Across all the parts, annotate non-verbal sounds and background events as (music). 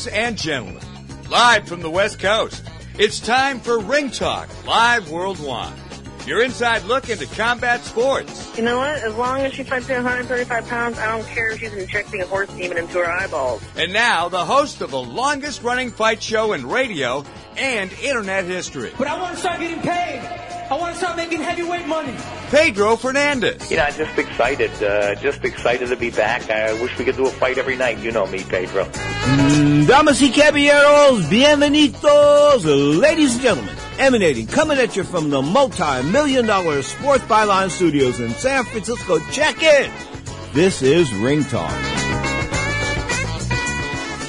Ladies and gentlemen, live from the West Coast, it's time for Ring Talk Live Worldwide. Your inside look into combat sports. You know what? As long as she fights at 135 pounds, I don't care if she's injecting a horse demon into her eyeballs. And now, the host of the longest running fight show in radio and internet history, But I want to start getting paid. I want to start making heavyweight money. Pedro Fernandez. You know, I'm just excited. Uh, just excited to be back. I wish we could do a fight every night. You know me, Pedro. Mm, damas y caballeros, bienvenidos, ladies and gentlemen, emanating, coming at you from the multi-million dollar Sports Byline Studios in San Francisco. Check it! This is Ring Talk.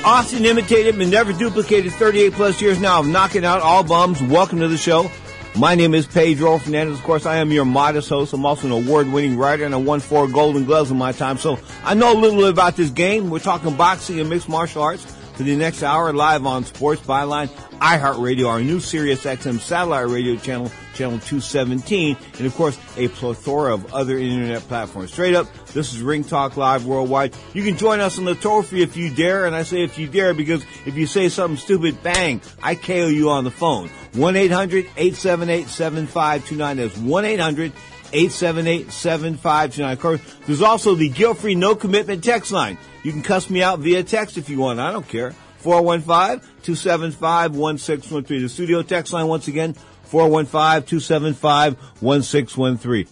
Austin imitated but never duplicated 38 plus years now of knocking out all bums. Welcome to the show. My name is Pedro Fernandez. Of course, I am your modest host. I'm also an award-winning writer and I won four golden gloves in my time. So I know a little bit about this game. We're talking boxing and mixed martial arts for the next hour live on Sports Byline, iHeartRadio, our new Sirius XM satellite radio channel, channel 217, and of course, a plethora of other internet platforms. Straight up, this is Ring Talk Live Worldwide. You can join us on the free if you dare, and I say if you dare because if you say something stupid, bang, I KO you on the phone. 1-800-878-7529. That's 1-800- 878-7529. Of course, there's also the guilt-free no commitment text line. You can cuss me out via text if you want. I don't care. 415-275-1613. The studio text line once again, 415-275-1613.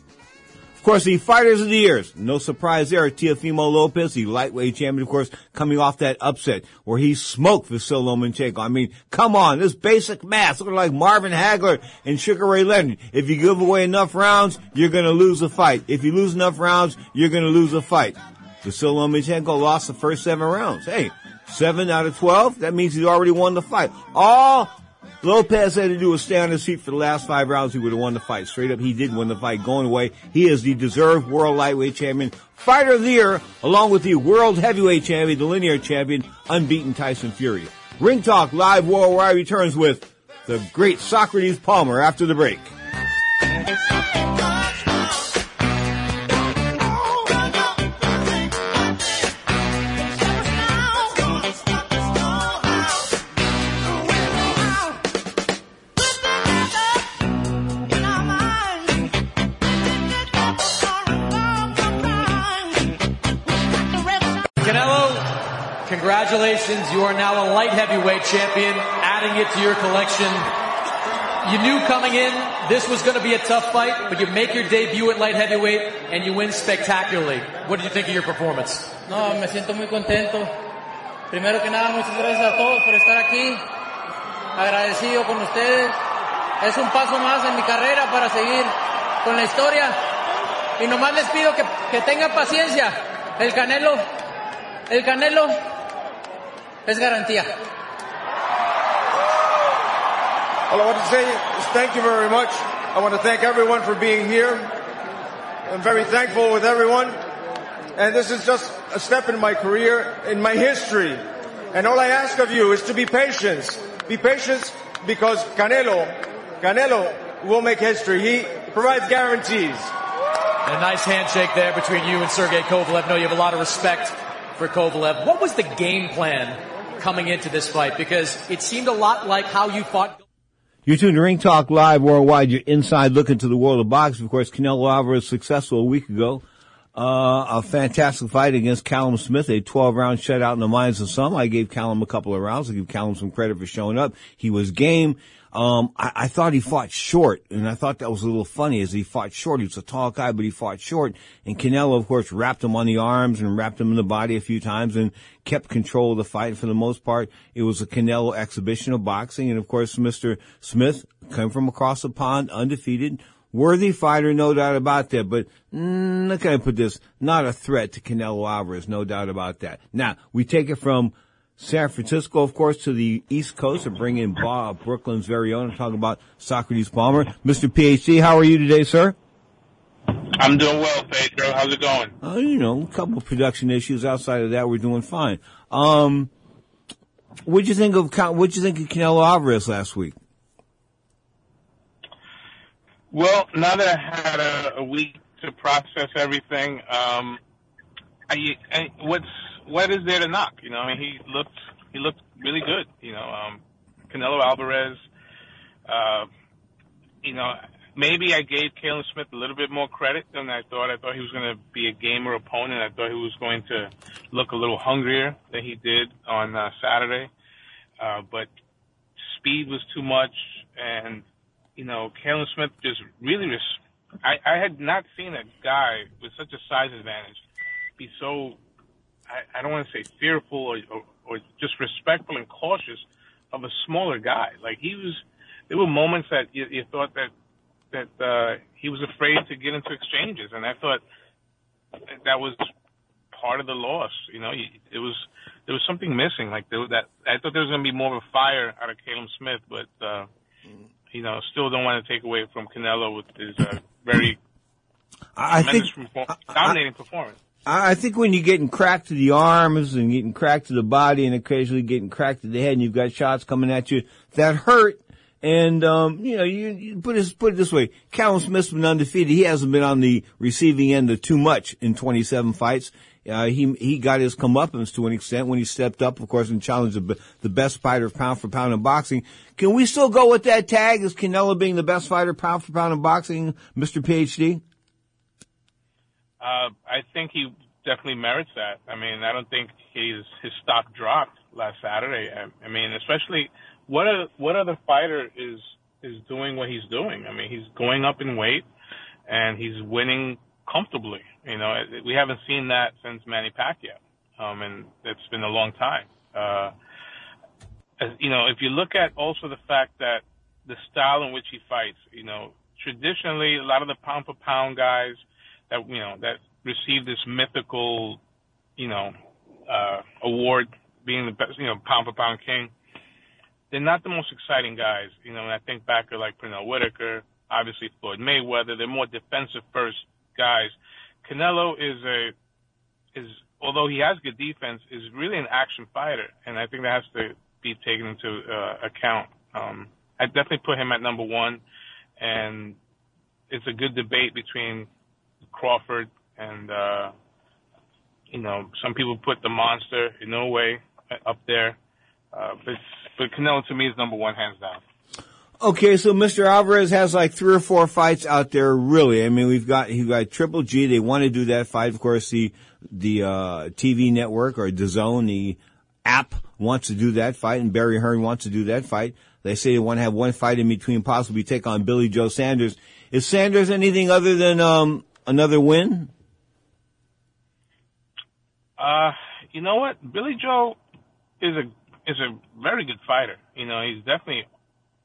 Of course, the fighters of the years. No surprise there. Teofimo Lopez, the lightweight champion, of course, coming off that upset where he smoked Vasil Lomachenko. I mean, come on, this basic math. Looking like Marvin Hagler and Sugar Ray Leonard. If you give away enough rounds, you're gonna lose a fight. If you lose enough rounds, you're gonna lose a fight. Vasil Lomachenko lost the first seven rounds. Hey, seven out of twelve, that means he's already won the fight. All Lopez had to do was stay on his feet for the last five rounds. He would have won the fight. Straight up, he did win the fight going away. He is the deserved world lightweight champion, fighter of the year, along with the world heavyweight champion, the linear champion, unbeaten Tyson Fury. Ring Talk Live Worldwide returns with the great Socrates Palmer after the break. Congratulations. You are now a light heavyweight champion, adding it to your collection. You knew coming in this was going to be a tough fight, but you make your debut at light heavyweight and you win spectacularly. What did you think of your performance? No, me siento muy contento. Primero que nada, muchas gracias a todos por estar aquí. Agradecido con ustedes. Es un paso más en mi carrera para seguir con la historia. Y nomás les pido que, que tengan paciencia. El Canelo, el Canelo es garantía. All I want to say is thank you very much. I want to thank everyone for being here. I'm very thankful with everyone. And this is just a step in my career, in my history. And all I ask of you is to be patient. Be patient because Canelo, Canelo will make history. He provides guarantees. And a nice handshake there between you and Sergey Kovalev. No, you have a lot of respect for Kovalev. What was the game plan coming into this fight? Because it seemed a lot like how you fought. You're tuned to Ring Talk Live Worldwide, your inside look into the world of boxing. Of course, Canelo Alvarez successful a week ago. Uh, a fantastic fight against Callum Smith, a 12 round shutout in the minds of some. I gave Callum a couple of rounds. I give Callum some credit for showing up. He was game. Um, I, I thought he fought short, and I thought that was a little funny as he fought short. He was a tall guy, but he fought short. And Canelo, of course, wrapped him on the arms and wrapped him in the body a few times and kept control of the fight. For the most part, it was a Canelo exhibition of boxing. And of course, Mr. Smith came from across the pond, undefeated, worthy fighter, no doubt about that. But mm, look how I put this: not a threat to Canelo Alvarez, no doubt about that. Now we take it from San Francisco, of course, to the East Coast and bring in Bob, Brooklyn's very own, and talk about Socrates Palmer. Mr. PhD, how are you today, sir? I'm doing well, Pedro. How's it going? Uh, you know, a couple of production issues. Outside of that, we're doing fine. Um, what'd you think of what'd you think of Canelo Alvarez last week? Well, now that I had a, a week to process everything, um, I, I, what's what is there to knock? You know, I mean, he looked he looked really good. You know, um, Canelo Alvarez. Uh, you know, maybe I gave Callum Smith a little bit more credit than I thought. I thought he was going to be a gamer opponent. I thought he was going to look a little hungrier than he did on uh, Saturday. Uh, but speed was too much, and you know, Callum Smith just really. Res- I, I had not seen a guy with such a size advantage be so. I, I don't want to say fearful or, or or just respectful and cautious of a smaller guy. Like he was, there were moments that you, you thought that that uh, he was afraid to get into exchanges, and I thought that was part of the loss. You know, it was there was something missing. Like there, that, I thought there was going to be more of a fire out of Callum Smith, but uh, you know, still don't want to take away from Canelo with his uh, very I think perform- dominating performance. I think when you're getting cracked to the arms and getting cracked to the body and occasionally getting cracked to the head and you've got shots coming at you that hurt. And, um, you know, you, you put it, put it this way. Callum Smith's been undefeated. He hasn't been on the receiving end of too much in 27 fights. Uh, he, he got his comeuppance to an extent when he stepped up, of course, and challenged the, the best fighter pound for pound in boxing. Can we still go with that tag as Canelo being the best fighter pound for pound in boxing, Mr. PhD? Uh, I think he definitely merits that. I mean, I don't think his his stock dropped last Saturday. I, I mean, especially what a, what other fighter is is doing what he's doing? I mean, he's going up in weight and he's winning comfortably. You know, we haven't seen that since Manny Pacquiao, um, and it's been a long time. Uh, as, you know, if you look at also the fact that the style in which he fights, you know, traditionally a lot of the pound for pound guys that you know that received this mythical, you know, uh, award being the best, you know, pound for pound king. They're not the most exciting guys, you know. And I think back to like Pernell Whitaker, obviously Floyd Mayweather. They're more defensive first guys. Canelo is a is although he has good defense, is really an action fighter, and I think that has to be taken into uh, account. Um, I definitely put him at number one, and it's a good debate between Crawford and uh, you know some people put the monster Inoue up there, uh, but but Canelo to me is number one hands down. Okay, so Mr. Alvarez has like three or four fights out there. Really, I mean, we've got he got Triple G. They want to do that fight. Of course, the the uh, TV network or DAZN, the app wants to do that fight, and Barry Hearn wants to do that fight. They say they want to have one fight in between, possibly take on Billy Joe Saunders. Is Saunders anything other than um, another win? Uh, you know what? Billy Joe is a is a very good fighter. You know, he's definitely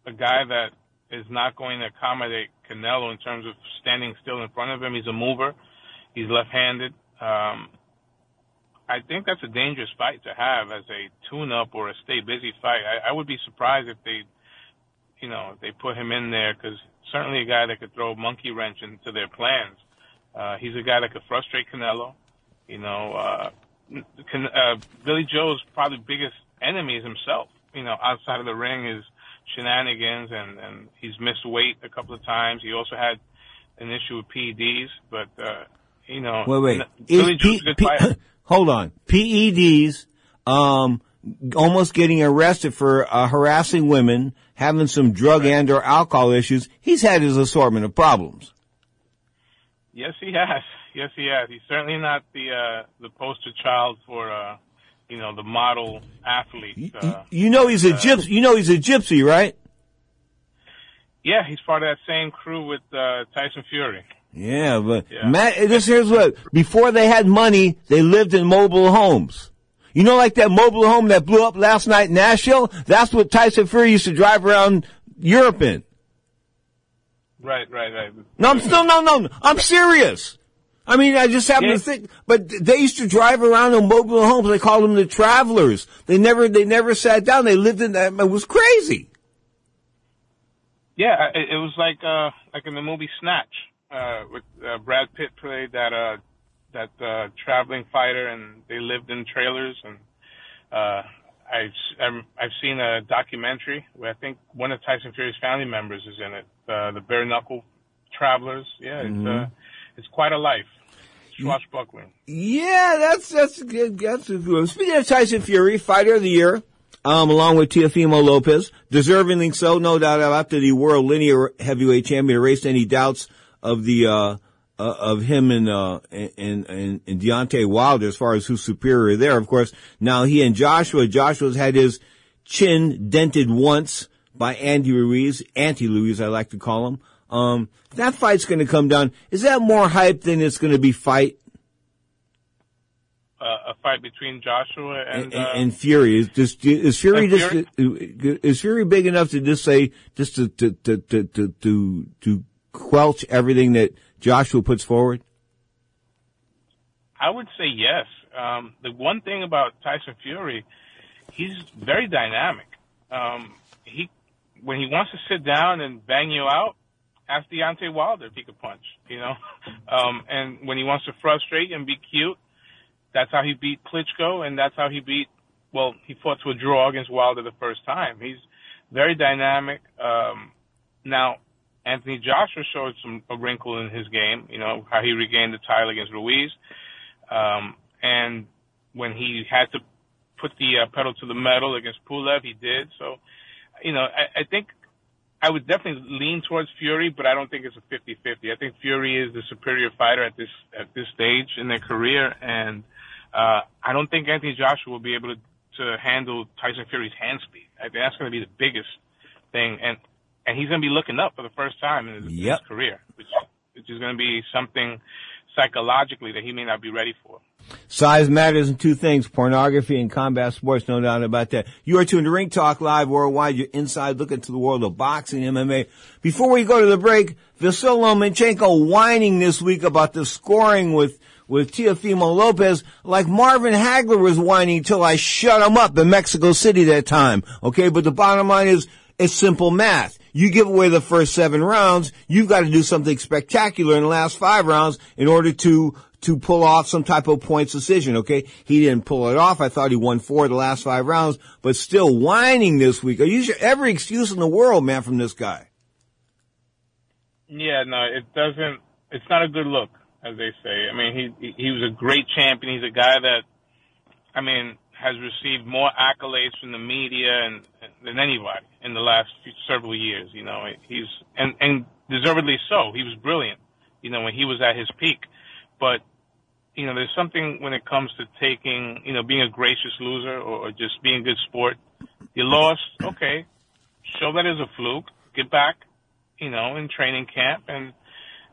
a guy that is not going to accommodate Canelo in terms of standing still in front of him. He's a mover. He's left-handed. Um, I think that's a dangerous fight to have as a tune-up or a stay busy fight. I, I would be surprised if they, you know, they put him in there because certainly a guy that could throw a monkey wrench into their plans. Uh, he's a guy that could frustrate Canelo. You know, uh, can, uh, Billy Joe's probably biggest enemy is himself. You know, outside of the ring is shenanigans and, and he's missed weight a couple of times. He also had an issue with PEDs, but, uh, you know, wait, wait. Billy Is Joe's P- P- (laughs) hold on. PEDs, um, almost getting arrested for uh, harassing women, having some drug and or alcohol issues. He's had his assortment of problems. Yes, he has. (laughs) Yes, he has. He's certainly not the uh, the poster child for uh, you know the model athlete. Uh, You know he's a gypsy. You know he's a gypsy, right? yeah, he's part of that same crew with uh, Tyson Fury. Yeah, but Yeah. Matt, this here's what. Before they had money, they lived in mobile homes. You know, like that mobile home that blew up last night in Nashville. That's what Tyson Fury used to drive around Europe in. Right, right, right. No, I'm no, no, no. I'm serious. I mean, I just happen Yeah. to think, but they used to drive around in mobile homes. They called them the travelers. They never, they never sat down. They lived in that. It was crazy. Yeah, it, it was like uh, like in the movie Snatch, uh, with uh, Brad Pitt played that uh, that uh, traveling fighter, and they lived in trailers. And uh, I've I'm- I've seen a documentary where I think one of Tyson Fury's family members is in it. Uh, the bare knuckle travelers. Yeah, it's uh, it's quite a life. Swashbuckling. Yeah, that's that's good. That's a good. Speaking of Tyson Fury, fighter of the year, um, along with Teofimo Lopez. Deservingly so, no doubt after the world linear heavyweight champion erased any doubts of the, uh, uh, of him and, uh, and, and, and Deontay Wilder as far as who's superior there. Of course, now he and Joshua, Joshua's had his chin dented once by Andy Ruiz, Anti Ruiz, I like to call him. Um, that fight's going to come down. Is that more hype than it's going to be fight? Uh, a fight between Joshua and and, uh, and Fury is just is Fury And just Fury? is Fury big enough to just say just to to to to to to, to quelch everything that Joshua puts forward? I would say yes. Um, the one thing about Tyson Fury, he's very dynamic. Um, he when he wants to sit down and bang you out, ask Deontay Wilder if he could punch. You know, (laughs) um, and when he wants to frustrate and be cute, that's how he beat Klitschko, and that's how he beat. Well, he fought to a draw against Wilder the first time. He's very dynamic. Um, now, Anthony Joshua showed some a wrinkle in his game. You know how he regained the title against Ruiz. Um, and when he had to put the uh, pedal to the metal against Pulev, he did. So, you know, I, I think I would definitely lean towards Fury, but I don't think it's a 50-50. I think Fury is the superior fighter at this at this stage in their career, and uh, I don't think Anthony Joshua will be able to, to handle Tyson Fury's hand speed. I think that's going to be the biggest thing, and and he's going to be looking up for the first time in his, Yep. his career, which which is going to be something psychologically that he may not be ready for. Size matters in two things, pornography and combat sports, no doubt about that. You are tuned to Ring Talk Live worldwide, You're inside look into the world of boxing, MMA. Before we go to the break, Vasil Lomachenko whining this week about the scoring with, with Teofimo Lopez, like Marvin Hagler was whining till I shut him up in Mexico City that time. Okay, but the bottom line is, it's simple math. You give away the first seven rounds, you've got to do something spectacular in the last five rounds in order to, to pull off some type of points decision, okay? He didn't pull it off. I thought he won four of the last five rounds, but still whining this week. Are you sure? Every excuse in the world, man, from this guy. Yeah, no, it doesn't. It's not a good look, as they say. I mean, he he was a great champion. He's a guy that, I mean, has received more accolades from the media and than anybody in the last few, several years. You know, he's and and deservedly so. He was brilliant. You know, when he was at his peak, but you know, there's something when it comes to taking, you know, being a gracious loser or, or just being a good sport. You lost, okay. Show that as a fluke. Get back, you know, in training camp and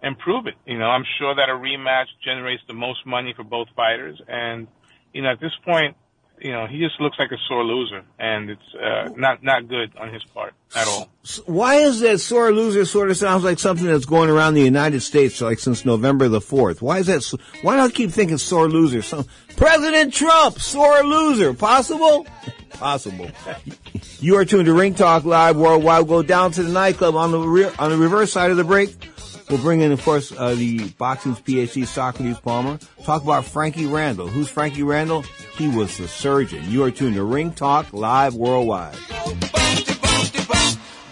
and prove it. You know, I'm sure that a rematch generates the most money for both fighters. And you know, at this point, you know, he just looks like a sore loser, and it's uh, not not good on his part at all. Why is that sore loser sort of sounds like something that's going around the United States like since November the 4th? Why is that? Why do I keep thinking sore loser? Some, President Trump, sore loser. Possible? (laughs) Possible. You are tuned to Ring Talk Live Worldwide. We'll go down to the nightclub on the on the reverse side of the break. We'll bring in, of course, uh, the boxing's PhD, Socrates Palmer. Talk about Frankie Randall. Who's Frankie Randall? He was the surgeon. You are tuned to Ring Talk Live Worldwide.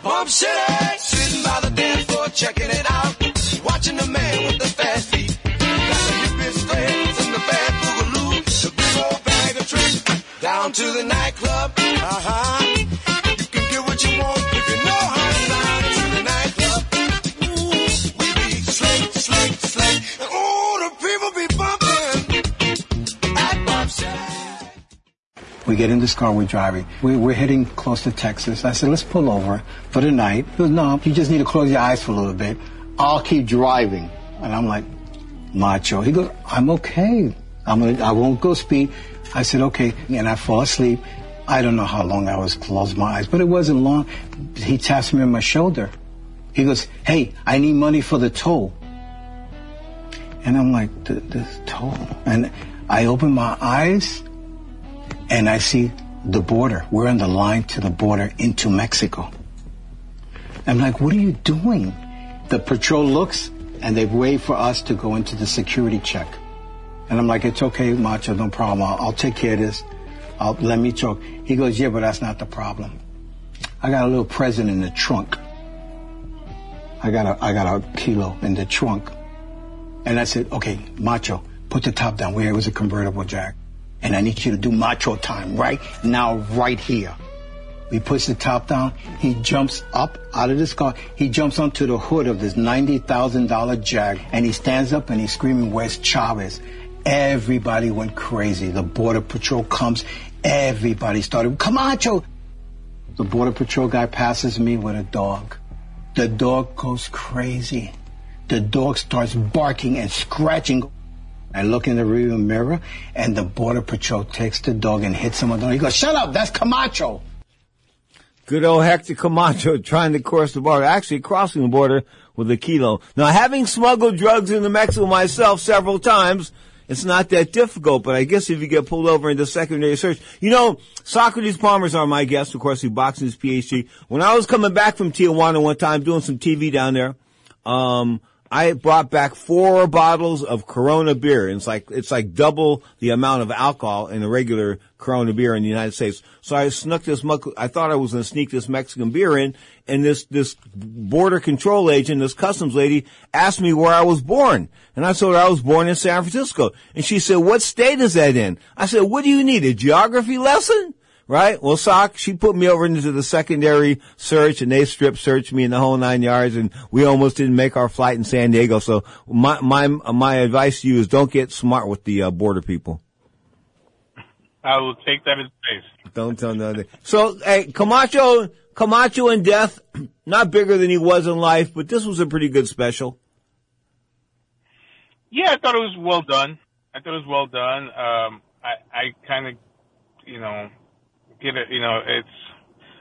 Bump City, sitting by the dance floor, checking it out. Watching the man with the fast feet. Got the hippest threads and the We get in this car, we're driving. We, we're heading close to Texas. I said, let's pull over for the night. He goes, no, you just need to close your eyes for a little bit. I'll keep driving. And I'm like, macho. He goes, I'm okay. I'm gonna, I won't go speed. I said, okay. And I fall asleep. I don't know how long I was closed my eyes, but it wasn't long. He taps me on my shoulder. He goes, hey, I need money for the toll. And I'm like, the toll? And I open my eyes and I see the border. We're on the line to the border into Mexico. I'm like, what are you doing? The patrol looks and they wait for us to go into the security check. And I'm like, it's okay, Macho, no problem. I'll, I'll take care of this. I'll, let me talk. He goes, yeah, but that's not the problem. I got a little present in the trunk. I got a, I got a kilo in the trunk. And I said, okay, Macho, put the top down. Where it was a convertible jack. And I need you to do macho time right now, right here. We push the top down. He jumps up out of this car. He jumps onto the hood of this $90,000 Jag and he stands up and he's screaming, where's Chavez? Everybody went crazy. The border patrol comes. Everybody started, Camacho! The border patrol guy passes me with a dog. The dog goes crazy. The dog starts barking and scratching. I look in the rearview mirror, and the border patrol takes the dog and hits him on the He goes, "Shut up! That's Camacho." Good old Hector Camacho (laughs) trying to cross the border, actually crossing the border with a kilo. Now, having smuggled drugs into Mexico myself several times, it's not that difficult, but I guess if you get pulled over into secondary search, you know, Socrates Palmer's are my guest, of course, he boxes PhD. When I was coming back from Tijuana one time doing some TV down there, um, I brought back four bottles of Corona beer. And it's like, it's like double the amount of alcohol in a regular Corona beer in the United States. So I snuck this, I thought I was going to sneak this Mexican beer in and this, this border control agent, this customs lady asked me where I was born. And I told her I was born in San Francisco. And she said, what state is that in? I said, what do you need? A geography lesson? Right? Well, Sock, she put me over into the secondary search and they strip searched me in the whole nine yards and we almost didn't make our flight in San Diego. So my, my, my advice to you is don't get smart with the uh, border people. I will take that as base. Don't tell nothing. So, hey, Camacho, Camacho in death, (clears throat) not bigger than he was in life, but this was a pretty good special. Yeah, I thought it was well done. I thought it was well done. Um, I, I kind of, you know, get it. You know, it's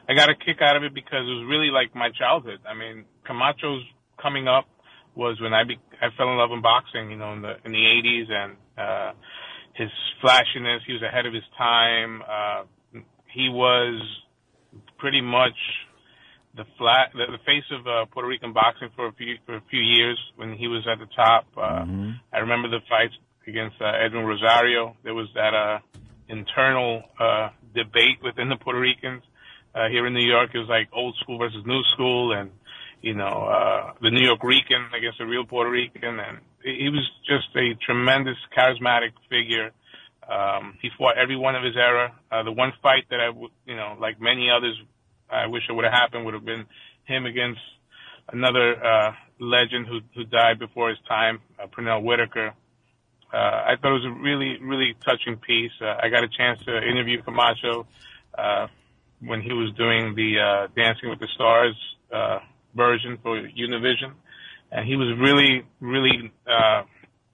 I got a kick out of it because it was really like my childhood. I mean, Camacho's coming up was when I be, I fell in love in boxing. You know, in the in the '80s and uh, his flashiness. He was ahead of his time. Uh, he was pretty much the flat the, the face of uh, Puerto Rican boxing for a few for a few years when he was at the top. Uh, mm-hmm. I remember the fights against uh, Edwin Rosario. There was that uh, internal uh, debate within the Puerto Ricans. Uh, here in New York, it was like old school versus new school, and you know, uh, the New York Rican against the real Puerto Rican, and he was just a tremendous, charismatic figure. Um, he fought every one of his era. Uh, the one fight that I, w- you know, like many others, I wish it would have happened would have been him against another uh, legend who who died before his time, uh, Pernell Whitaker. Uh, I thought it was a really, really touching piece. Uh, I got a chance to interview Camacho uh, when he was doing the uh, Dancing with the Stars uh, version for Univision, and he was really, really uh,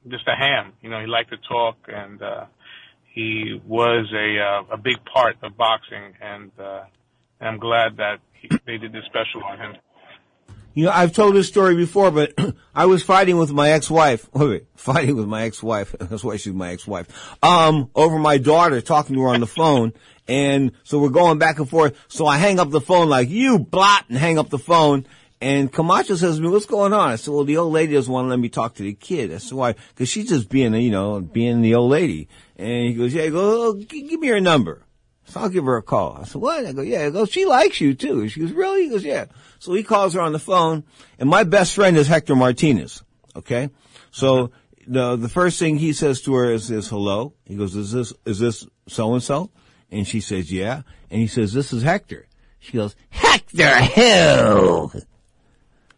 just a ham. You know, he liked to talk, and uh, he was a uh, a big part of boxing, and, uh, and I'm glad that he, they did this special on him. You know, I've told this story before, but (clears throat) I was fighting with my ex-wife. (laughs) Wait, fighting with my ex-wife. (laughs) That's why she's my ex-wife. Um, over my daughter, talking to her on the phone. And so we're going back and forth. So I hang up the phone like, you blot, and hang up the phone. And Camacho says to me, what's going on? I said, well, the old lady doesn't want to let me talk to the kid. Said, why? Cause she's just being, you know, being the old lady. And he goes, yeah, he goes, oh, give me your number. So I'll give her a call. I said, what? I go, yeah. He goes, she likes you too. She goes, really? He goes, yeah. So he calls her on the phone, and my best friend is Hector Martinez. Okay, so the the first thing he says to her is, is hello. He goes, is this is this so and so? And she says, yeah. And he says, this is Hector. She goes, Hector who?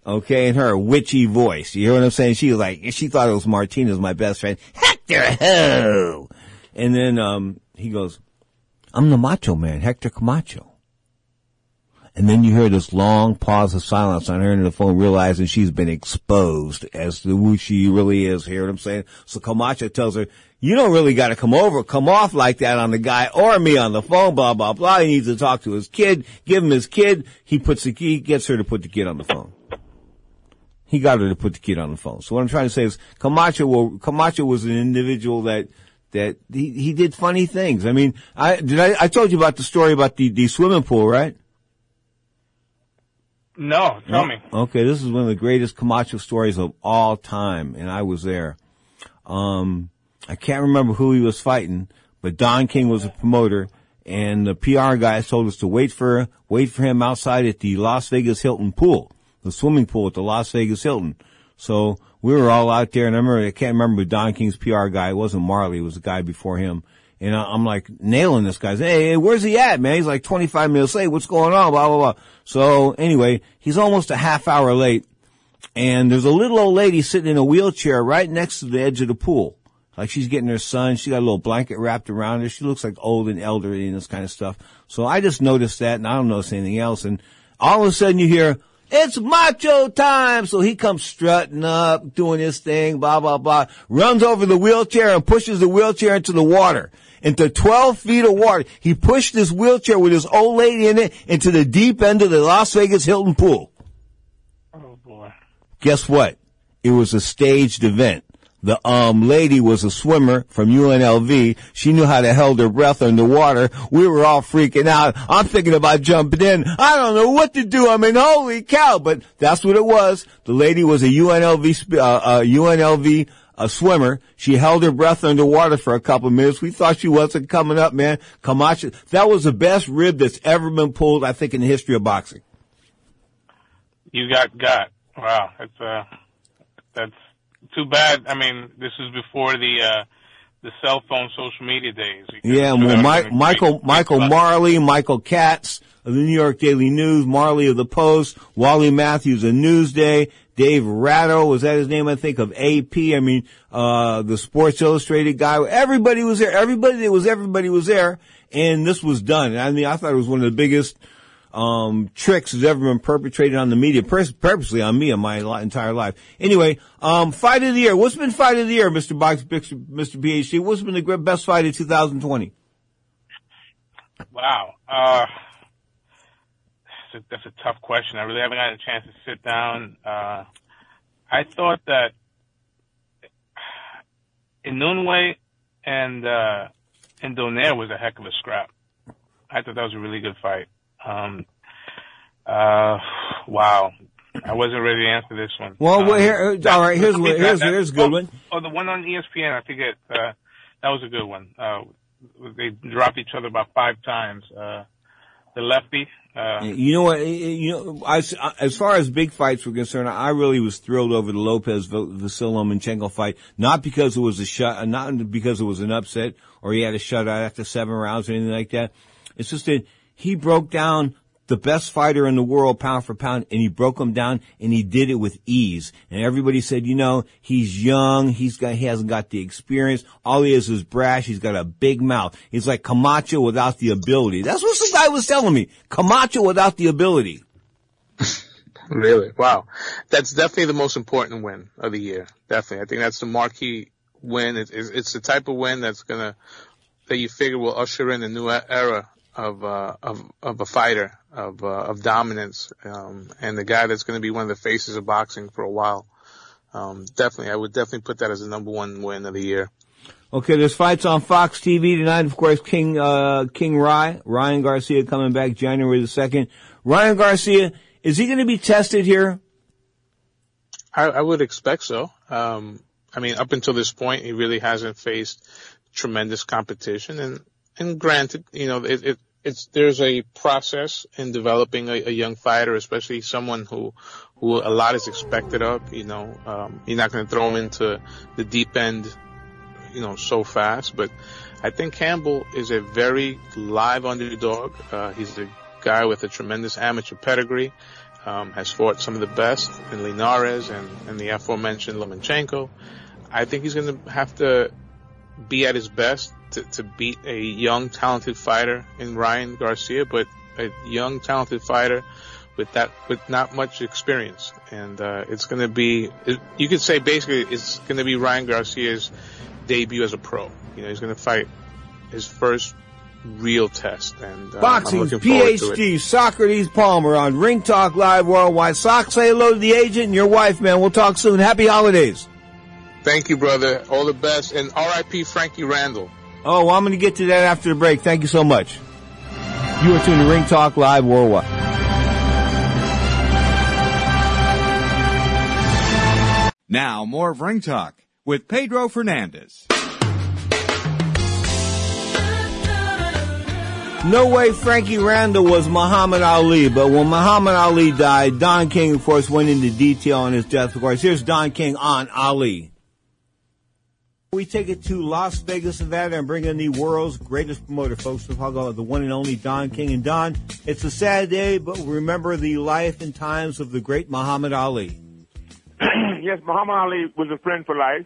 Okay, in her witchy voice. You hear what I'm saying? She was like, she thought it was Martinez, my best friend. Hector who? And then um, he goes, I'm the macho man, Hector Camacho. And then you hear this long pause of silence on her end of the phone, realizing she's been exposed as to who she really is. Hear what I'm saying? So Camacho tells her, you don't really got to come over, come off like that on the guy or me on the phone, blah, blah, blah. He needs to talk to his kid, give him his kid. He puts the key, gets her to put the kid on the phone. He got her to put the kid on the phone. So what I'm trying to say is Camacho, Camacho was an individual that that he, he did funny things. I mean, I did I, I told you about the story about the, the swimming pool, right? No, tell oh, me. Okay, this is one of the greatest Camacho stories of all time, and I was there. Um, I can't remember who he was fighting, but Don King was a promoter, and the PR guys told us to wait for wait for him outside at the Las Vegas Hilton pool, the swimming pool at the Las Vegas Hilton. So we were all out there, and I remember I can't remember who Don King's PR guy. It wasn't Marley; it was the guy before him. And I'm like nailing this guy. Hey, hey, where's he at, man? He's like 25 minutes late. What's going on? Blah, blah, blah. So anyway, he's almost a half hour late. And there's a little old lady sitting in a wheelchair right next to the edge of the pool. Like she's getting her son. She got a little blanket wrapped around her. She looks like old and elderly and this kind of stuff. So I just noticed that and I don't notice anything else. And all of a sudden you hear, it's macho time. So he comes strutting up, doing his thing, blah, blah, blah, runs over the wheelchair and pushes the wheelchair into the water. Into 12 feet of water. He pushed this wheelchair with his old lady in it into the deep end of the Las Vegas Hilton pool. Oh boy. Guess what? It was a staged event. The um lady was a swimmer from UNLV. She knew how to hold her breath underwater. We were all freaking out. I'm thinking about jumping in. I don't know what to do. I mean, holy cow! But that's what it was. The lady was a UNLV uh, uh, UNLV a swimmer. She held her breath underwater for a couple of minutes. We thought she wasn't coming up, man. Camacho, that was the best rib that's ever been pulled, I think, in the history of boxing. You got got. Wow, that's uh, that's too bad. I mean, this is before the uh, the cell phone, social media days. Yeah, well, been a Michael Michael Marley, Michael Katz of the New York Daily News, Marley of the Post, Wally Matthews of Newsday, Dave Ratto was that his name? I think of AP. I mean, uh, the Sports Illustrated guy. Everybody was there. Everybody that was everybody was there, and this was done. I mean, I thought it was one of the biggest um, tricks that's ever been perpetrated on the media, purposely on me in my li- entire life. Anyway, um, fight of the year. What's been fight of the year, Mr. Box, Mr. PhD? What's been the best fight of 2020? Wow. Uh, that's a, tough question. I really haven't had a chance to sit down. Uh, I thought that Inoue and, uh, and Donaire was a heck of a scrap. I thought that was a really good fight. Um, uh, wow. I wasn't ready to answer this one. Well, Um, well here, that- all right. Here's what, here's that- here's a good oh, one. Oh, the one on ESPN, I forget. Uh, that was a good one. Uh, they dropped each other about five times. Uh, the lefty. Uh, You know what? Eh, eh, you know, as, far as big fights were concerned, I really was thrilled over the Lopez Vasil fight. Not because it was a shut, uh, not because it was an upset or he had a shutout after seven rounds or anything like that. It's just that he broke down the best fighter in the world pound for pound and he broke him down and he did it with ease. And everybody said, you know, he's young, he's got, he hasn't got the experience. All he is is brash. He's got a big mouth. He's like Camacho without the ability. That's what some guy was telling me. Camacho without the ability. (laughs) Really? Wow. That's definitely the most important win of the year. Definitely. I think that's the marquee win. It's, it's, the type of win that's gonna, that you figure will usher in a new era of, uh, of, of a fighter, of, uh, of dominance, um, and the guy that's gonna be one of the faces of boxing for a while. Um, definitely, I would definitely put that as the number one win of the year. Okay, there's fights on Fox TV tonight. Of course, King, uh, King Rye, Ryan Garcia coming back January the 2nd. Ryan Garcia, is he going to be tested here? I, I would expect so. Um, I mean, up until this point, he really hasn't faced tremendous competition, and and granted, you know, it, it it's there's a process in developing a, a young fighter, especially someone who who a lot is expected of. You know, um, you're not going to throw him into the deep end, you know, so fast. But I think Campbell is a very live underdog. Uh, he's a guy with a tremendous amateur pedigree um, has fought some of the best in Linares and, and the aforementioned Lomachenko. I think he's going to have to be at his best to, to beat a young, talented fighter in Ryan Garcia, but a young, talented fighter with that, with not much experience. And, uh, it's going to be, it, you could say basically it's going to be Ryan Garcia's debut as a pro. You know, he's going to fight his first real test. And, uh, I'm Boxing's to it. PhD, Socrates Palmer on Ring Talk Live Worldwide. Sock, say hello to the agent and your wife, man. We'll talk soon. Happy holidays. Thank you, brother. All the best. And R.I.P. Frankie Randall. Oh, well, I'm going to get to that after the break. Thank you so much. You are tuned to Ring Talk Live Worldwide. Now, more of Ring Talk with Pedro Fernandez. No way Frankie Randall was Muhammad Ali, but when Muhammad Ali died, Don King, of course, went into detail on his death. Of course, here's Don King on Ali. We take it to Las Vegas, Nevada, and bring in the world's greatest promoter, folks. Talk about the one and only Don King. And Don, it's a sad day, but remember the life and times of the great Muhammad Ali. (clears throat) yes, Muhammad Ali was a friend for life,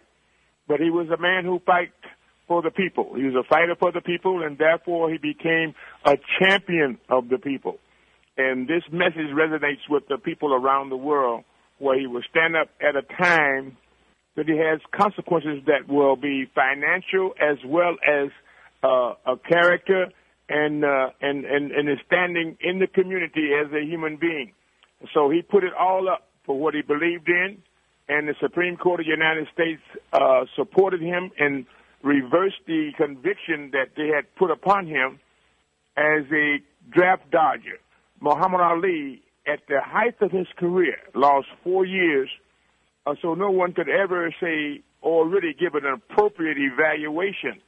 but he was a man who fight for the people. He was a fighter for the people, and therefore he became a champion of the people. And this message resonates with the people around the world, where he will stand up at a time that he has consequences that will be financial as well as uh, a character and, uh, and and and his standing in the community as a human being. So he put it all up for what he believed in, and the Supreme Court of the United States uh, supported him and reversed the conviction that they had put upon him as a draft dodger. Muhammad Ali, at the height of his career, lost four years uh, so no one could ever say or really give an appropriate evaluation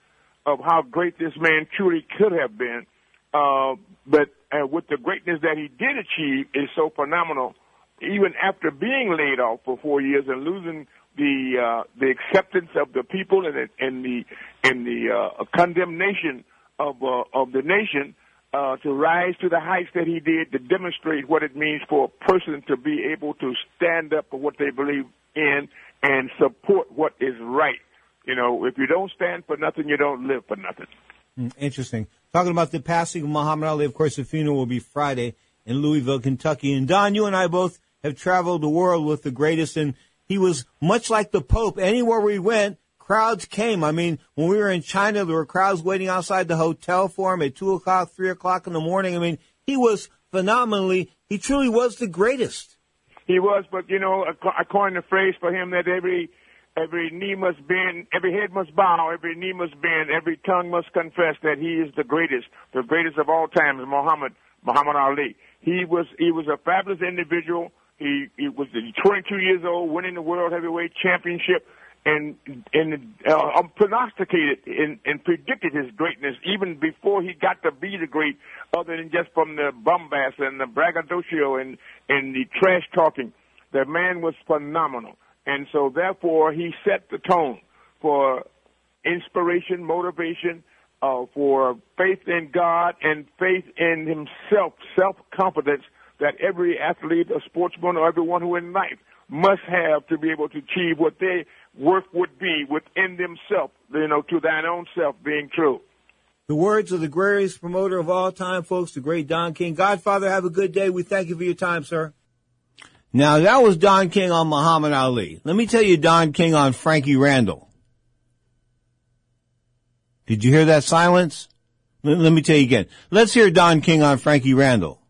of how great this man truly could have been. Uh, but uh, with the greatness that he did achieve is so phenomenal. Even after being laid off for four years and losing the uh, the acceptance of the people and the and the and the uh, condemnation of uh, of the nation, uh, to rise to the heights that he did to demonstrate what it means for a person to be able to stand up for what they believe in and support what is right. You know, if you don't stand for nothing, you don't live for nothing. Mm, Interesting. Talking about the passing of Muhammad Ali, of course, the funeral will be Friday in Louisville, Kentucky. And Don, you and I both have traveled the world with the greatest, and he was much like the Pope. Anywhere we went, crowds came. I mean, when we were in China, there were crowds waiting outside the hotel for him at two o'clock, three o'clock in the morning. I mean, he was phenomenally, he truly was the greatest. He was, but you know, I co- I coined the phrase for him that every every knee must bend, every head must bow, every knee must bend, every tongue must confess that he is the greatest, the greatest of all times, Muhammad Muhammad Ali. He was he was a fabulous individual. He he was 22 years old, winning the world heavyweight championship, and and uh, um, prognosticated and, and predicted his greatness even before he got to be the great, other than just from the bombast and the braggadocio and and the trash talking. The man was phenomenal, and so therefore he set the tone for inspiration, motivation, uh, for faith in God and faith in himself, self confidence that every athlete, a sportsman, or everyone who in life must have to be able to achieve what their work would be within themselves, you know, to thine own self being true. The words of the greatest promoter of all time, folks, the great Don King. Godfather, have a good day. We thank you for your time, sir. Now, that was Don King on Muhammad Ali. Let me tell you Don King on Frankie Randall. Did you hear that silence? Let, let me tell you again. Let's hear Don King on Frankie Randall.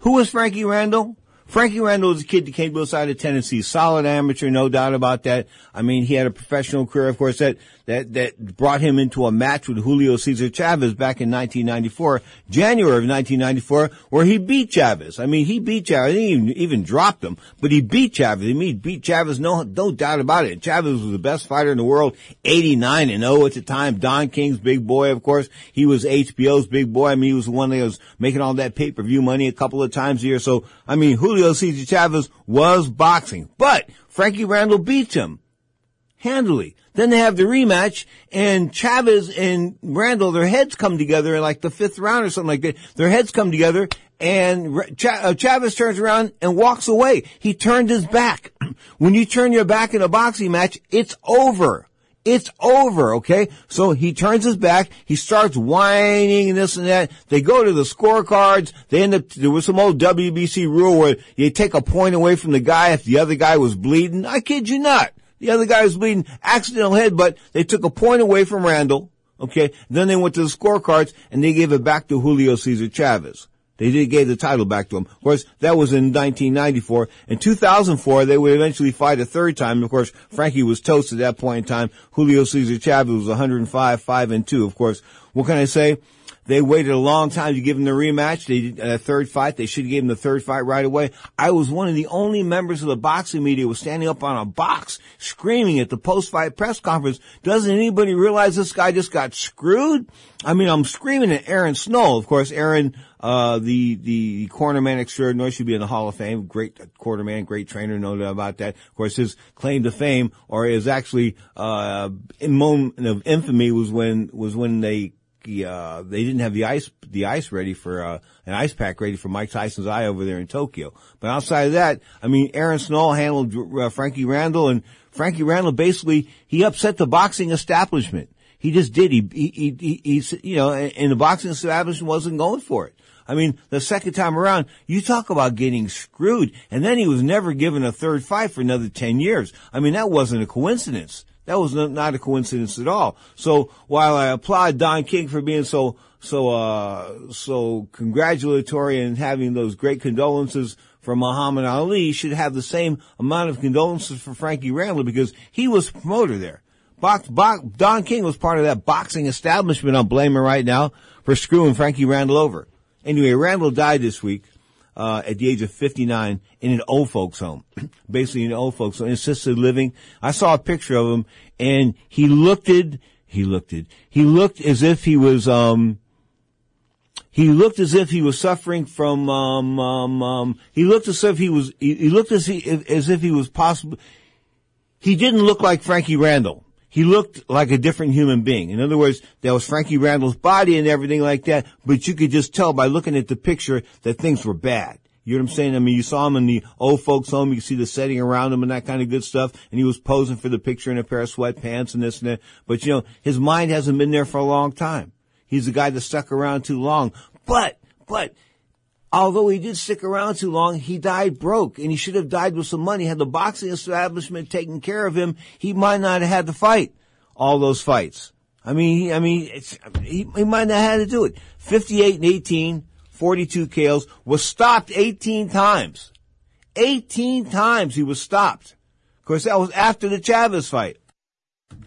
Who was Frankie Randall? Frankie Randall was a kid that came to the side of Tennessee. Solid amateur, no doubt about that. I mean, he had a professional career, of course, that, that, that brought him into a match with Julio Cesar Chavez back in 1994, January of 1994, where he beat Chavez. I mean, he beat Chavez. He didn't even, even dropped him, but he beat Chavez. I mean, he beat Chavez, no, no doubt about it. Chavez was the best fighter in the world, 89 and 0 at the time. Don King's big boy, of course. He was HBO's big boy. I mean, he was the one that was making all that pay-per-view money a couple of times a year. So, I mean, Julio Cesar Chavez was boxing, but Frankie Randall beats him handily. Then they have the rematch and Chavez and Randall, their heads come together in like the fifth round or something like that. Their heads come together and uh, Chavez turns around and walks away. He turned his back. (clears throat) when you turn your back in a boxing match, it's over. It's over, okay? So he turns his back, he starts whining and this and that. They go to the scorecards, they end up, there was some old WBC rule where you take a point away from the guy if the other guy was bleeding. I kid you not. The other guy was bleeding, accidental headbutt. They took a point away from Randall, okay? Then they went to the scorecards and they gave it back to Julio Cesar Chavez. They did gave the title back to him. Of course, that was in 1994. In 2004, they would eventually fight a third time. Of course, Frankie was toast at that point in time. Julio Cesar Chavez was 105, 5 and 2. Of course, what can I say? They waited a long time to give him the rematch. They did a third fight. They should have given him the third fight right away. I was one of the only members of the boxing media was standing up on a box screaming at the post-fight press conference. Doesn't anybody realize this guy just got screwed? I mean, I'm screaming at Aaron Snow. Of course, Aaron, uh, the, the cornerman extraordinaire should be in the Hall of Fame. Great quarterman, great trainer, no doubt about that. Of course, his claim to fame or is actually, uh, in moment of infamy was when, was when they uh, they didn't have the ice, the ice ready for, uh, an ice pack ready for Mike Tyson's eye over there in Tokyo. But outside of that, I mean, Aaron Snow handled uh, Frankie Randall and Frankie Randall basically, he upset the boxing establishment. He just did. He, he, he, he, he you know, and the boxing establishment wasn't going for it. I mean, the second time around, you talk about getting screwed. And then he was never given a third fight for another 10 years. I mean, that wasn't a coincidence. That was not a coincidence at all. So while I applaud Don King for being so, so, uh, so congratulatory and having those great condolences for Muhammad Ali, should have the same amount of condolences for Frankie Randall because he was promoter there. Box, box, Don King was part of that boxing establishment I'm blaming right now for screwing Frankie Randall over. Anyway, Randall died this week uh, at the age of 59 in an old folks home, (clears throat) basically an old folks home, assisted living. I saw a picture of him and he looked it, he looked it, he looked as if he was, um, he looked as if he was suffering from, um, um, um, he looked as if he was, he, he looked as, he, as if he was possible, he didn't look like Frankie Randall he looked like a different human being. In other words, there was Frankie Randall's body and everything like that, but you could just tell by looking at the picture that things were bad. You know what I'm saying? I mean, you saw him in the old folks home. You see the setting around him and that kind of good stuff. And he was posing for the picture in a pair of sweatpants and this and that. But you know, his mind hasn't been there for a long time. He's a guy that stuck around too long. But, but although he did stick around too long, he died broke and he should have died with some money. Had the boxing establishment taken care of him, he might not have had to fight all those fights. I mean, he, I mean, he, he might not have had to do it. 58 and 18, 42 KOs, was stopped 18 times. 18 times he was stopped. Of course, that was after the Chavez fight.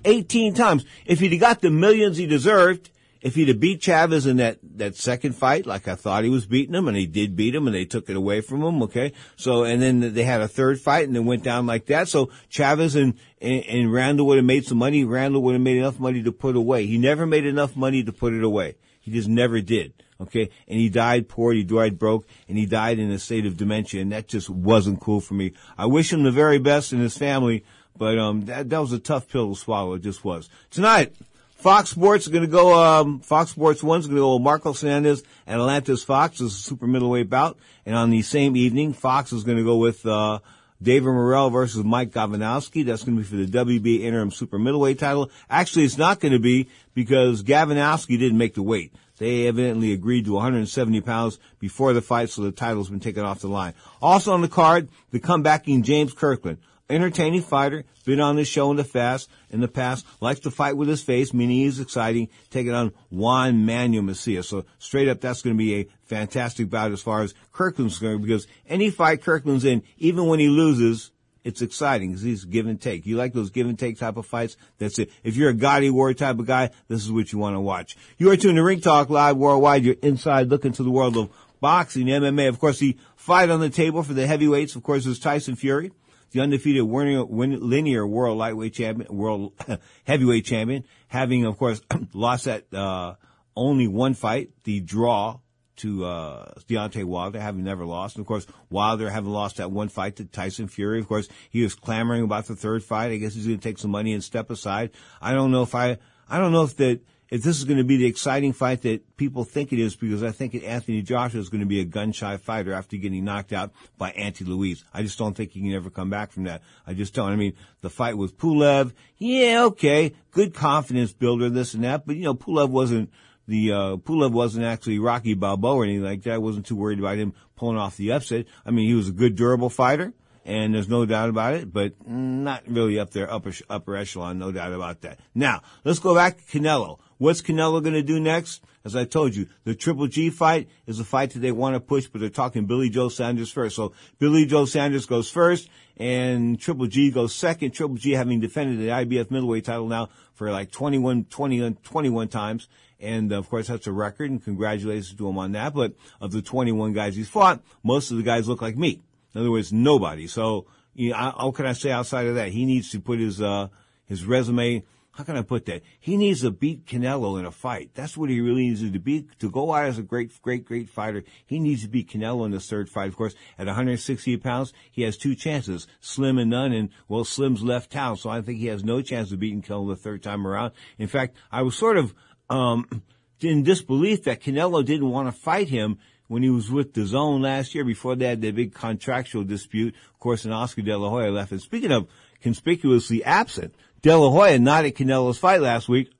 18 times. If he'd got the millions he deserved, if he'd have beat Chavez in that, that second fight, like I thought he was beating him, and he did beat him, and they took it away from him, okay? So, and then they had a third fight, and it went down like that. So Chavez and, and, and Randall would have made some money. Randall would have made enough money to put away. He never made enough money to put it away. He just never did. Okay. And he died poor. He died broke and he died in a state of dementia. And that just wasn't cool for me. I wish him the very best and his family, but, um, that, that was a tough pill to swallow. It just was. Tonight, Fox Sports is going to go, um, Fox Sports 1 is going to go Marco Hernandez and Atlantis Fox is a super middleweight bout. And on the same evening, Fox is going to go with, uh, David Morrell versus Mike Gavinowski. That's going to be for the WBA interim super middleweight title. Actually, it's not going to be because Gavinowski didn't make the weight. They evidently agreed to 170 pounds before the fight, so the title's been taken off the line. Also on the card, the comebacking James Kirkland entertaining fighter, been on this show in the past, in the past, likes to fight with his face, meaning he's exciting, taking on Juan Manuel Macias. So straight up, that's going to be a fantastic bout as far as Kirkland's concerned, because any fight Kirkland's in, even when he loses, it's exciting because he's give and take. You like those give and take type of fights? That's it. If you're a Gatti War type of guy, this is what you want to watch. You are tuned to Ring Talk Live Worldwide. You're inside looking to the world of boxing, MMA. Of course, the fight on the table for the heavyweights, of course, is Tyson Fury the undefeated linear world lightweight champion, world (laughs) heavyweight champion, having of course (clears throat) lost that uh, only one fight, the draw to uh, Deontay Wilder, having never lost. And of course, Wilder having lost that one fight to Tyson Fury. Of course, he was clamoring about the third fight. I guess he's going to take some money and step aside. I don't know if I, I don't know if that if this is going to be the exciting fight that people think it is, because I think Anthony Joshua is going to be a gun shy fighter after getting knocked out by Andy Ruiz. I just don't think he can ever come back from that. I just don't. I mean, the fight with Pulev, yeah, okay, good confidence builder, this and that, but you know, Pulev wasn't the uh, Pulev wasn't actually Rocky Balboa or anything like that. I wasn't too worried about him pulling off the upset. I mean, he was a good, durable fighter. and there's no doubt about it, but not really up there, upper, upper echelon, no doubt about that. Now, let's go back to Canelo. What's Canelo going to do next? As I told you, the Triple G fight is a fight that they want to push, but they're talking Billy Joe Saunders first. So Billy Joe Saunders goes first, and Triple G goes second. Triple G having defended the IBF middleweight title now for like 21, 20, 21 times. And of course, that's a record, and congratulations to him on that. But of the 21 guys he's fought, most of the guys look like me. In other words, nobody. So, you know, how can I say outside of that? He needs to put his, uh, his resume, how can I put that? He needs to beat Canelo in a fight. That's what he really needs to. Be, to go out as a great, great, great fighter. He needs to beat Canelo in the third fight. Of course, at 160 pounds, he has two chances, Slim and none. And well, Slim's left town. So I think he has no chance of beating Canelo the third time around. In fact, I was sort of, um, in disbelief that Canelo didn't want to fight him when he was with DAZN last year before they had their big contractual dispute. Of course, and Oscar De La Hoya left. And speaking of conspicuously absent, De La Hoya not at Canelo's fight last week.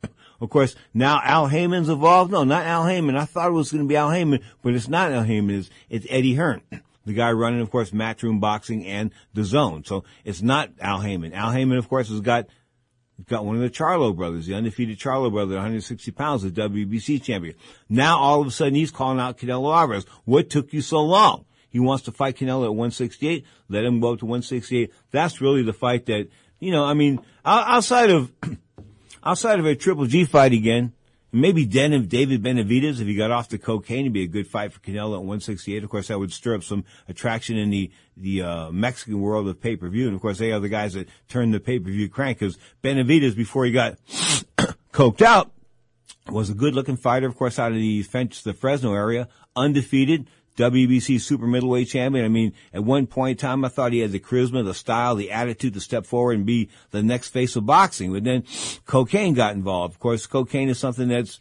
Of course, now Al Haymon's involved. No, not Al Haymon. I thought it was going to be Al Haymon, but it's not Al Haymon. It's, it's Eddie Hearn. The guy running, of course, Matchroom Boxing and DAZN. So it's not Al Haymon. Al Haymon, of course, has got got one of the Charlo brothers, the undefeated Charlo brother, 160 pounds, the WBC champion. Now all of a sudden he's calling out Canelo Alvarez. What took you so long? He wants to fight Canelo at 168. Let him go up to 168. That's really the fight that, you know, I mean, outside of, (clears throat) outside of a Triple G fight again, maybe Den of David Benavidez, if he got off the cocaine, it'd be a good fight for Canelo at 168. Of course, that would stir up some attraction in the, the, uh, Mexican world of pay-per-view. And of course, they are the guys that turn the pay-per-view crank because Benavidez, before he got (clears throat) coked out, was a good looking fighter, of course, out of the, the Fresno area, undefeated, WBC super middleweight champion. I mean, at one point in time, I thought he had the charisma, the style, the attitude to step forward and be the next face of boxing. But then cocaine got involved. Of course, cocaine is something that's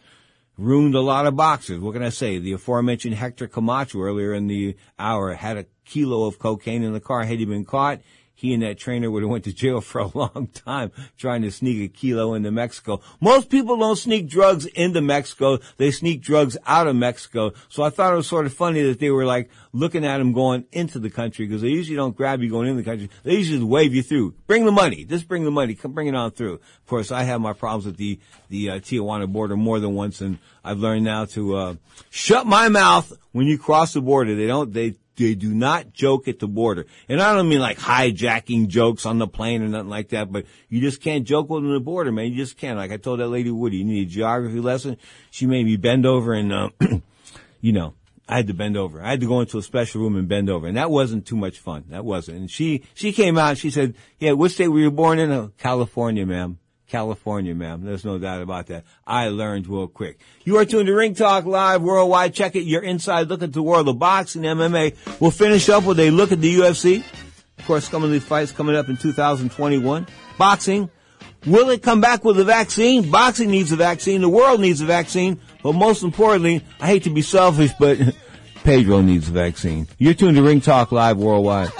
ruined a lot of boxers. What can I say? The aforementioned Hector Camacho earlier in the hour had a kilo of cocaine in the car. Had he been caught, he and that trainer would have went to jail for a (laughs) long time trying to sneak a kilo into Mexico. Most people don't sneak drugs into Mexico. They sneak drugs out of Mexico. So I thought it was sort of funny that they were like looking at him going into the country because they usually don't grab you going into the country. They usually wave you through. Bring the money. Just bring the money. Come bring it on through. Of course, I have my problems with the, the uh, Tijuana border more than once and I've learned now to, uh, shut my mouth when you cross the border. They don't, they, they do not joke at the border. And I don't mean like hijacking jokes on the plane or nothing like that, but you just can't joke with the border, man. You just can't. Like I told that lady Woody, you need a geography lesson. She made me bend over and, uh, (clears throat) you know, I had to bend over. I had to go into a special room and bend over. And that wasn't too much fun. That wasn't. And she, she came out and she said, yeah, what state were you born in? Oh, California, ma'am. California, ma'am. There's no doubt about that. I learned real quick. You are tuned to Ring Talk Live Worldwide. Check it. Your inside look at the world of boxing, MMA. We'll finish up with a look at the UFC. Of course, some of the fights coming up in 2021. Boxing. Will it come back with a vaccine? Boxing needs a vaccine. The world needs a vaccine. But most importantly, I hate to be selfish, but (laughs) Pedro needs a vaccine. You're tuned to Ring Talk Live Worldwide.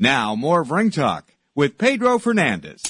Now, more of Ring Talk with Pedro Fernandez.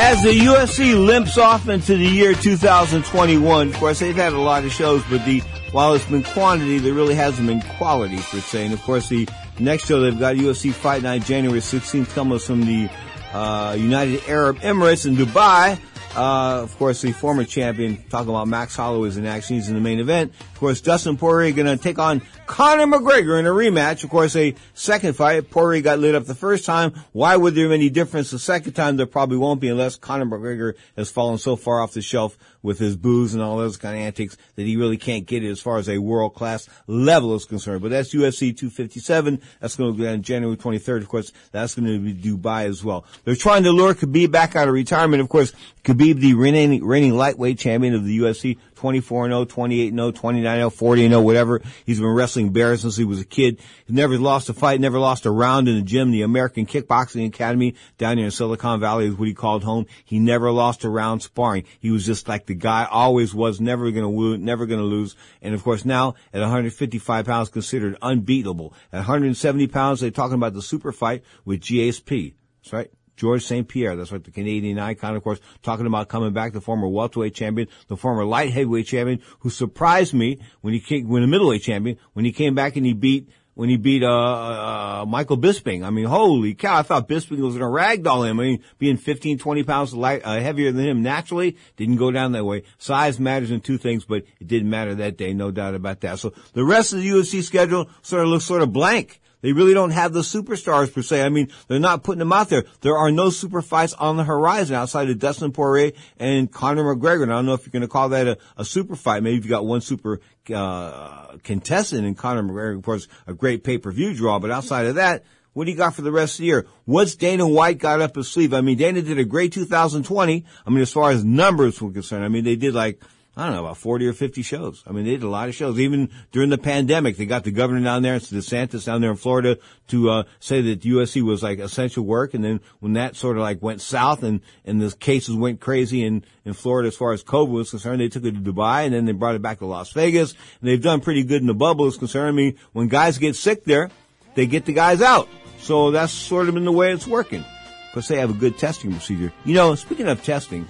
As the UFC limps off into the year 2021, of course, they've had a lot of shows, but the, while it's been quantity, there really hasn't been quality per se. And of course, the next show they've got UFC Fight Night January 16th comes from the, uh, United Arab Emirates in Dubai. Uh, of course, the former champion, talking about Max Holloway is in action. He's in the main event. Of course, Dustin Poirier going to take on Conor McGregor in a rematch. Of course, a second fight. Poirier got lit up the first time. Why would there be any difference the second time? There probably won't be unless Conor McGregor has fallen so far off the shelf with his booze and all those kind of antics that he really can't get it as far as a world class level is concerned. But that's UFC 257. That's going to be on January 23rd. Of course, that's going to be Dubai as well. They're trying to lure Khabib back out of retirement. Of course, Khabib, the reigning, reigning lightweight champion of the UFC, 24-0, 28-0, 29-0, 40-0, whatever. He's been wrestling wrestling bear since he was a kid. He's never lost a fight, never lost a round in the gym. The American Kickboxing Academy down here in Silicon Valley is what he called home. He never lost a round sparring. He was just like the guy always was, never gonna woo, never gonna lose. And of course now at 155 pounds considered unbeatable. At 170 pounds, they're talking about the super fight with GSP. That's right. Georges St. Pierre. That's right, the Canadian icon, of course, talking about coming back, the former welterweight champion, the former light heavyweight champion, who surprised me when he came, when middleweight champion, when he came back and he beat, when he beat, uh, uh, Michael Bisping. I mean, holy cow, I thought Bisping was going to ragdoll him. I mean, being 15, 20 pounds light, uh, heavier than him naturally didn't go down that way. Size matters in two things, but it didn't matter that day, no doubt about that. So the rest of the UFC schedule sort of looks sort of blank. They really don't have the superstars per se. I mean, they're not putting them out there. There are no super fights on the horizon outside of Dustin Poirier and Conor McGregor. And I don't know if you're going to call that a, a super fight. Maybe you've got one super uh, contestant in Conor McGregor, of course, a great pay-per-view draw. But outside of that, what do you got for the rest of the year? What's Dana White got up his sleeve? I mean, Dana did a great 2020. I mean, as far as numbers were concerned, I mean, they did like I don't know, about 40 or 50 shows. I mean, they did a lot of shows. Even during the pandemic, they got the governor down there, DeSantis down there in Florida to, uh, say that UFC was like essential work. And then when that sort of like went south and, and the cases went crazy in, in Florida as far as COVID was concerned, they took it to Dubai and then they brought it back to Las Vegas. And they've done pretty good in the bubble is concerned. Mean, when guys get sick there, they get the guys out. So that's sort of been the way it's working. Because they have a good testing procedure. You know, speaking of testing,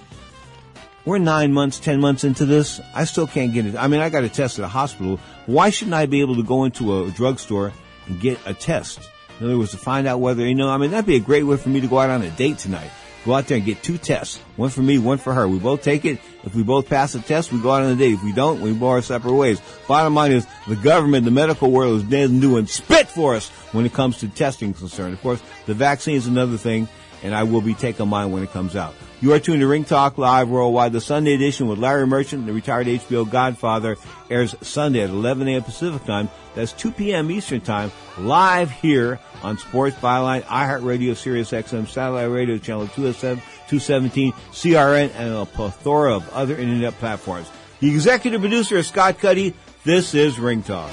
we're nine months, ten months into this. I still can't get it. I mean, I got a test at a hospital. Why shouldn't I be able to go into a drugstore and get a test? In other words, to find out whether, you know, I mean, that'd be a great way for me to go out on a date tonight. Go out there and get two tests. One for me, one for her. We both take it. If we both pass the test, we go out on a date. If we don't, we go our separate ways. Bottom line is the government, the medical world is dead and doing spit for us when it comes to testing concern. Of course, the vaccine is another thing, and I will be taking mine when it comes out. You are tuned to Ring Talk Live Worldwide. The Sunday edition with Larry Merchant, the retired HBO Godfather, airs Sunday at 11 a.m. Pacific Time. That's 2 p.m. Eastern Time, live here on Sports Byline, iHeartRadio, Sirius XM, Satellite Radio, Channel 207, 217, CRN, and a plethora of other internet platforms. The executive producer is Scott Cuddy. This is Ring Talk.